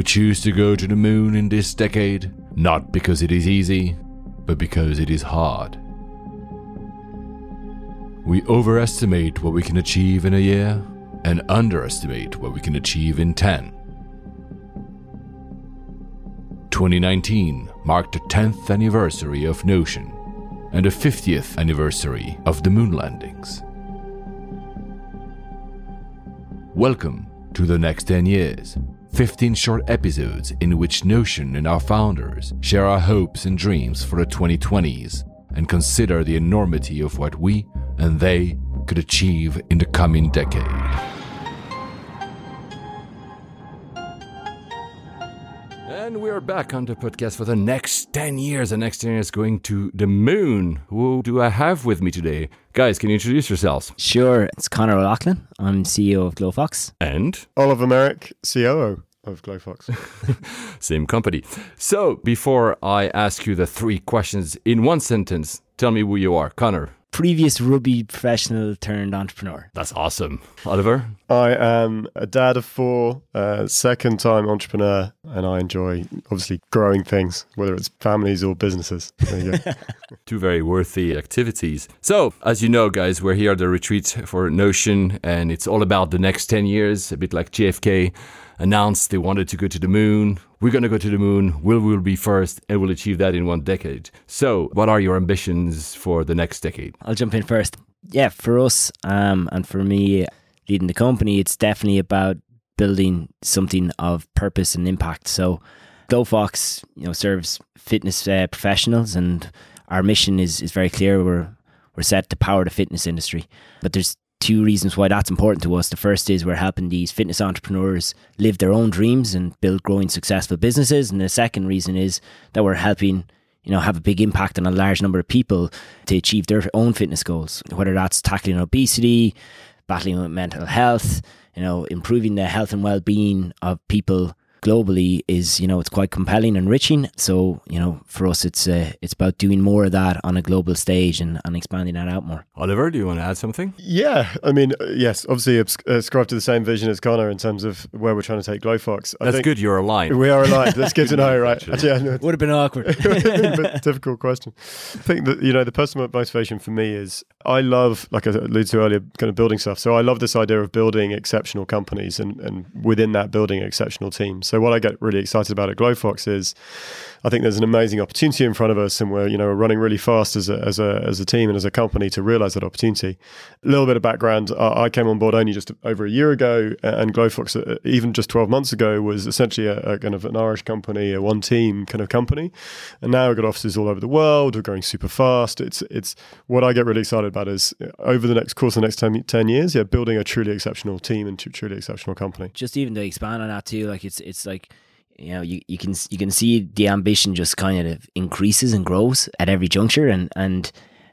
We choose to go to the moon in this decade, not because it is easy, but because it is hard. We overestimate what we can achieve in a year and underestimate what we can achieve in 10. 2019 marked the 10th anniversary of Notion and the 50th anniversary of the moon landings. Welcome to the next 10 years. 15 short episodes in which Notion and our founders share our hopes and dreams for the 2020s and consider the enormity of what we and they could achieve in the coming decade. And we are back on the podcast for the next 10 years. The next 10 years going to the moon. Who do I have with me today? Guys, can you introduce yourselves? Sure, it's Conor O'Loughlin. I'm CEO of Glofox. And Oliver Merrick, COO of Glofox. same company. So, before I ask you the three questions in one sentence, tell me who you are. Conor. Previous rugby professional turned entrepreneur. That's awesome. Oliver? I am a dad of four, uh, second time entrepreneur, and I enjoy obviously growing things, whether it's families or businesses. There you go. Two very worthy activities. So, as you know, guys, we're here at the retreat for Notion, and it's all about the next 10 years, a bit like JFK announced they wanted to go to the moon. We're going to go to the moon. We'll, we'll be first and we'll achieve that in one decade. So, what are your ambitions for the next decade? I'll jump in first. Yeah, for us um, and for me leading the company, it's definitely about building something of purpose and impact. So, Glofox, you know, serves fitness uh, professionals, and our mission is is very clear. We're we're set to power the fitness industry, but there's two reasons why that's important to us. The first is we're helping these fitness entrepreneurs live their own dreams and build growing successful businesses. And the second reason is that we're helping, you know, have a big impact on a large number of people to achieve their own fitness goals, whether that's tackling obesity, battling with mental health, you know, improving the health and well-being of people globally is you know it's quite compelling and enriching so you know for us it's uh, it's about doing more of that on a global stage and, and expanding that out more. Oliver do you want to add something? Yeah i mean uh, yes obviously ascribe to the same vision as conor in terms of where we're trying to take glofox. I that's good you're aligned. We are aligned that's good to know right? Yeah, no, would have been awkward. A difficult question. I think that you know the personal motivation for me is i love like i alluded to earlier kind of building stuff. So i love this idea of building exceptional companies and, and within that building exceptional teams so what I get really excited about at Glofox is I think there's an amazing opportunity in front of us, and we're you know we're running really fast as a as a as a team and as a company to realize that opportunity. A little bit of background: I came on board only just over a year ago, and Glofox, uh, even just 12 months ago, was essentially a, a kind of an Irish company, a one team kind of company, and now we've got offices all over the world. We're growing super fast. It's it's what I get really excited about is uh, over the next course of the next 10, 10 years, yeah, building a truly exceptional team and truly exceptional company. Just even to expand on that too, like it's it's like you know you, you can you can see the ambition just kind of increases and grows at every juncture. And and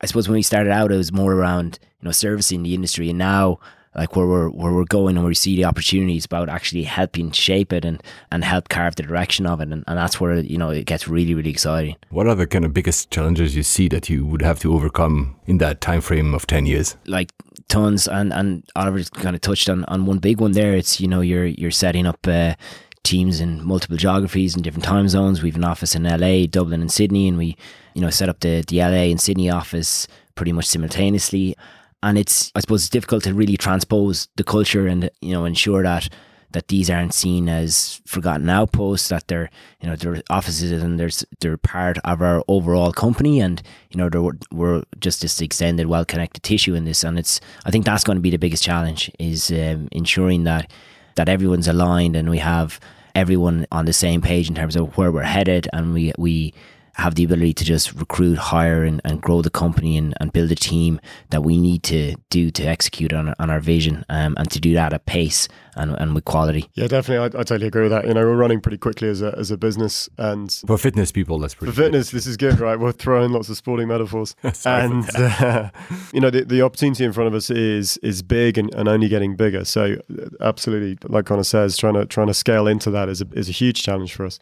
I suppose when we started out it was more around you know servicing the industry. And now like where we're where we're going and where we see the opportunities about actually helping shape it and and help carve the direction of it. And, and that's where you know it gets really really exciting. What are the kind of biggest challenges you see that you would have to overcome in that time frame of 10 years? Like tons. And and Oliver's kind of touched on on one big one there. It's you know you're you're setting up uh, teams in multiple geographies and different time zones. We've an office in LA, Dublin, and Sydney, and we, you know, set up the the LA and Sydney office pretty much simultaneously. And it's, I suppose, it's difficult to really transpose the culture and you know ensure that that these aren't seen as forgotten outposts, that they're, you know, they're offices and there's they're part of our overall company, and you know, they're, we're just this extended, well connected tissue in this, and it's, I think that's going to be the biggest challenge is um, ensuring that that everyone's aligned and we have everyone on the same page in terms of where we're headed and we we have the ability to just recruit, hire, and, and grow the company and, and build a team that we need to do to execute on, on our vision um, and to do that at pace and, and with quality. Yeah, definitely. I, I, totally agree with that. You know, we're running pretty quickly as a, as a business. And for fitness people, that's pretty For fitness, good. this is good, right? We're throwing lots of sporting metaphors. and, uh, you know, the, the opportunity in front of us is is big and, and only getting bigger. So, absolutely, like Conor says, trying to, trying to scale into that is a, is a huge challenge for us.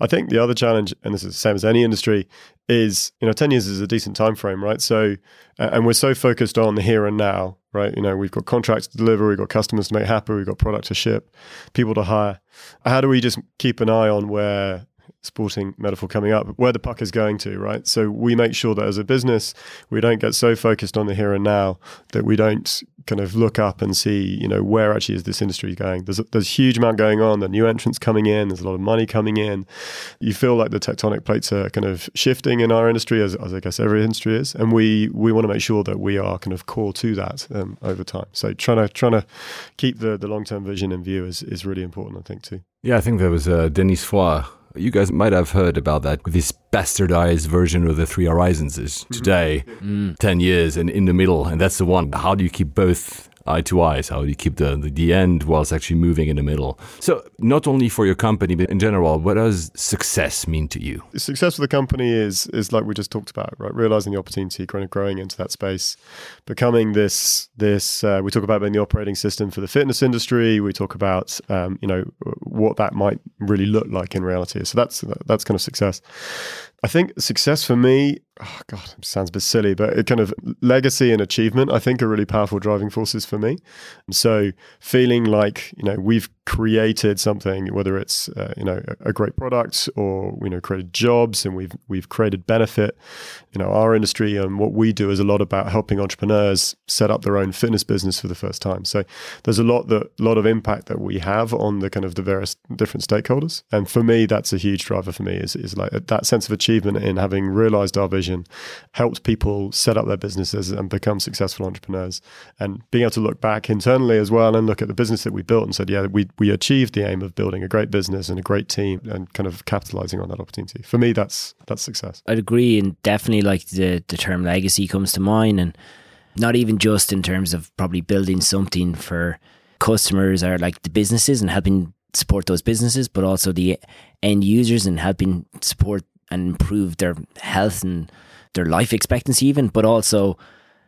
I think the other challenge, and this is the same as any industry, industry is you know 10 years is a decent time frame right? So and we're so focused on the here and now right? You know we've got contracts to deliver we've got customers to make happy we've got product to ship people to hire. How do we just keep an eye on where sporting metaphor coming up, where the puck is going to, right? So we make sure that as a business, we don't get so focused on the here and now that we don't kind of look up and see, you know, where actually is this industry going? There's a, there's a huge amount going on. The new entrants coming in. There's a lot of money coming in. You feel like the tectonic plates are kind of shifting in our industry, as, as I guess every industry is, and we we want to make sure that we are kind of core to that um, over time. So trying to trying to keep the the long term vision in view is is really important, I think, too. Yeah, I think there was uh, Denis Foy you guys might have heard about that. This bastardized version of the Three Horizons is mm-hmm. today, mm. 10 years and in the middle. And that's the one. How do you keep both eye to eyes? How you keep the, the, end whilst actually moving in the middle? So, not only for your company, but in general, what does success mean to you? Success for the company is is like we just talked about, right? Realizing the opportunity, kind of growing into that space, becoming this this. Uh, we talk about being the operating system for the fitness industry. We talk about um, you know what that might really look like in reality. So that's that's kind of success. I think success for me, oh God, sounds a bit silly, but it kind of legacy and achievement, I think, are really powerful driving forces for me. So feeling like you know we've created something, whether it's uh, you know a great product or you know created jobs and we've we've created benefit. You know, our industry and what we do is a lot about helping entrepreneurs set up their own fitness business for the first time. So there's a lot that lot of impact that we have on the kind of the various different stakeholders. And for me, that's a huge driver for me is is like that sense of achievement in having realized our vision, helped people set up their businesses and become successful entrepreneurs. And being able to look back internally as well and look at the business that we built and said, yeah, we, we achieved the aim of building a great business and a great team and kind of capitalizing on that opportunity. For me, that's that's success. I'd agree. And definitely like the, the term legacy comes to mind. And not even just in terms of probably building something for customers or like the businesses and helping support those businesses, but also the end users and helping support and improve their health and their life expectancy even, but also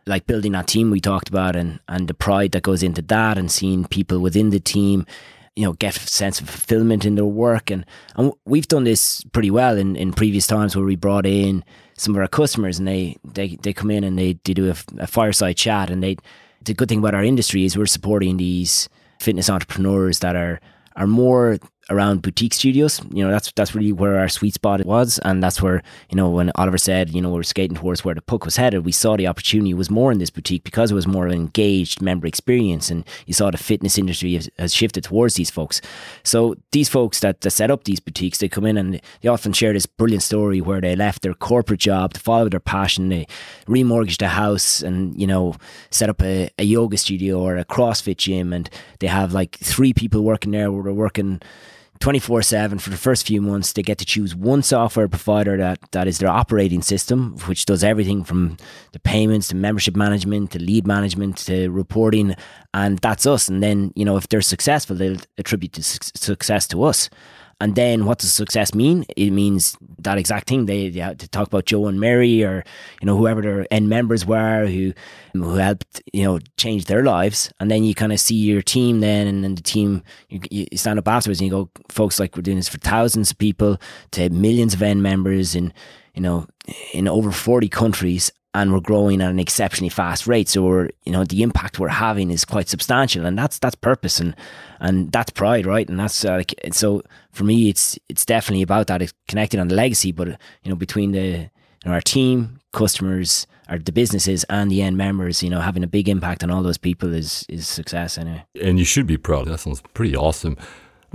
like building that team we talked about and and the pride that goes into that and seeing people within the team you know get a sense of fulfillment in their work. And and we've done this pretty well in in previous times where we brought in some of our customers and they they, they come in and they, they do a, a fireside chat and they the good thing about our industry is we're supporting these fitness entrepreneurs that are are more around boutique studios. You know, that's that's really where our sweet spot was, and that's where you know when Oliver said, you know, we're skating towards where the puck was headed. We saw the opportunity was more in this boutique because it was more of an engaged member experience, and you saw the fitness industry has, has shifted towards these folks. So these folks that, that set up these boutiques, they come in and they often share this brilliant story where they left their corporate job to follow their passion. They remortgaged a house and you know set up a, a yoga studio or a CrossFit gym, and they have like three people working there where they're working 24 7 for the first few months. They get to choose one software provider that, that is their operating system, which does everything from the payments to membership management to lead management to reporting. And that's us. And then, you know, if they're successful, they'll attribute the su- success to us. And then what does success mean? It means that exact thing. They, they to talk about Joe and Mary or, you know, whoever their end members were who who helped, you know, change their lives. And then you kind of see your team then and then the team, you, you stand up afterwards and you go, folks, like we're doing this for thousands of people to millions of end members in, you know, in over 40 countries and we're growing at an exceptionally fast rate. So we're, you know, the impact we're having is quite substantial, and that's that's purpose and and that's pride, right? And that's uh, like so for me, it's it's definitely about that. It's connected on the legacy, but you know, between the you know, our team, customers, our the businesses, and the end members, you know, having a big impact on all those people is is success anyway. And you should be proud. That sounds pretty awesome.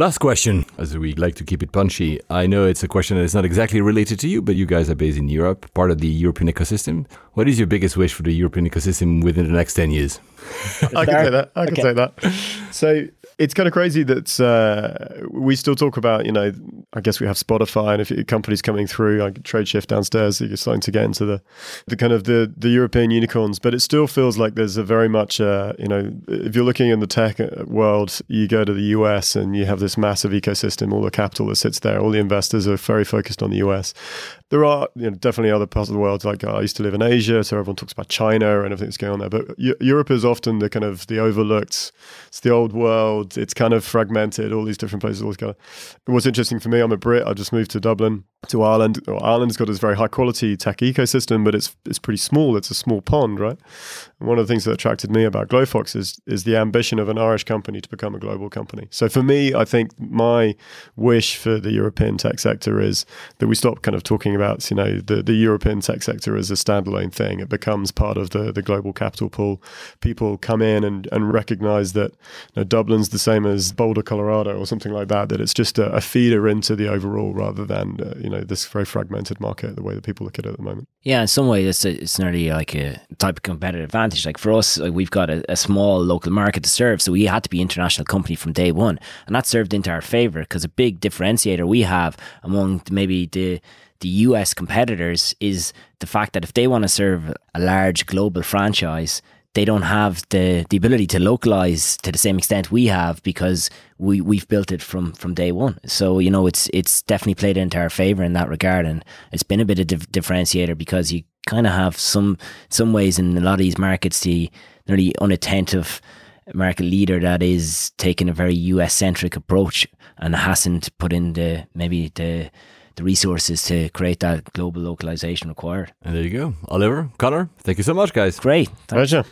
Last question, as we like to keep it punchy. I know it's a question that is not exactly related to you, but you guys are based in Europe, part of the European ecosystem. What is your biggest wish for the European ecosystem within the next 10 years? I can say that. I can okay. say that. So it's kind of crazy that uh, we still talk about, you know, I guess we have Spotify and if companies coming through, like Tradeshift downstairs, you're starting to get into the, the kind of the, the European unicorns, but it still feels like there's a very much, uh, you know, if you're looking in the tech uh, world, you go to the US and you have this massive ecosystem, all the capital that sits there, all the investors are very focused on the US there are you know, definitely other parts of the world. Like uh, I used to live in Asia, so everyone talks about China and everything that's going on there. But U- Europe is often the kind of the overlooked. It's the old world. It's kind of fragmented. All these different places. All together. What's interesting for me, I'm a Brit. I just moved to Dublin, to Ireland. Well, Ireland's got this very high quality tech ecosystem, but it's it's pretty small. It's a small pond, right? And one of the things that attracted me about Glofox is is the ambition of an Irish company to become a global company. So for me, I think my wish for the European tech sector is that we stop kind of talking about you know the, the European tech sector as a standalone thing. It becomes part of the the global capital pool. People come in and and recognize that you know, Dublin's the same as Boulder, Colorado, or something like that. That it's just a, a feeder into the overall rather than uh, you know this very fragmented market the way that people look at it at the moment. Yeah, in some way, it's a, it's nearly like a type of competitive advantage. Like for us, like we've got a, a small local market to serve, so we had to be international company from day one, and that served into our favor because a big differentiator we have among maybe the the US competitors is the fact that if they want to serve a large global franchise, they don't have the, the ability to localize to the same extent we have because we, we've built it from, from day one. So, you know, it's it's definitely played into our favor in that regard. And it's been a bit of dif- differentiator because you kind of have some some ways in a lot of these markets, the nearly unattentive market leader that is taking a very US centric approach and hasn't put in the maybe the the resources to create that global localization required. And there you go. Oliver, Conor, thank you so much, guys. Great. Pleasure.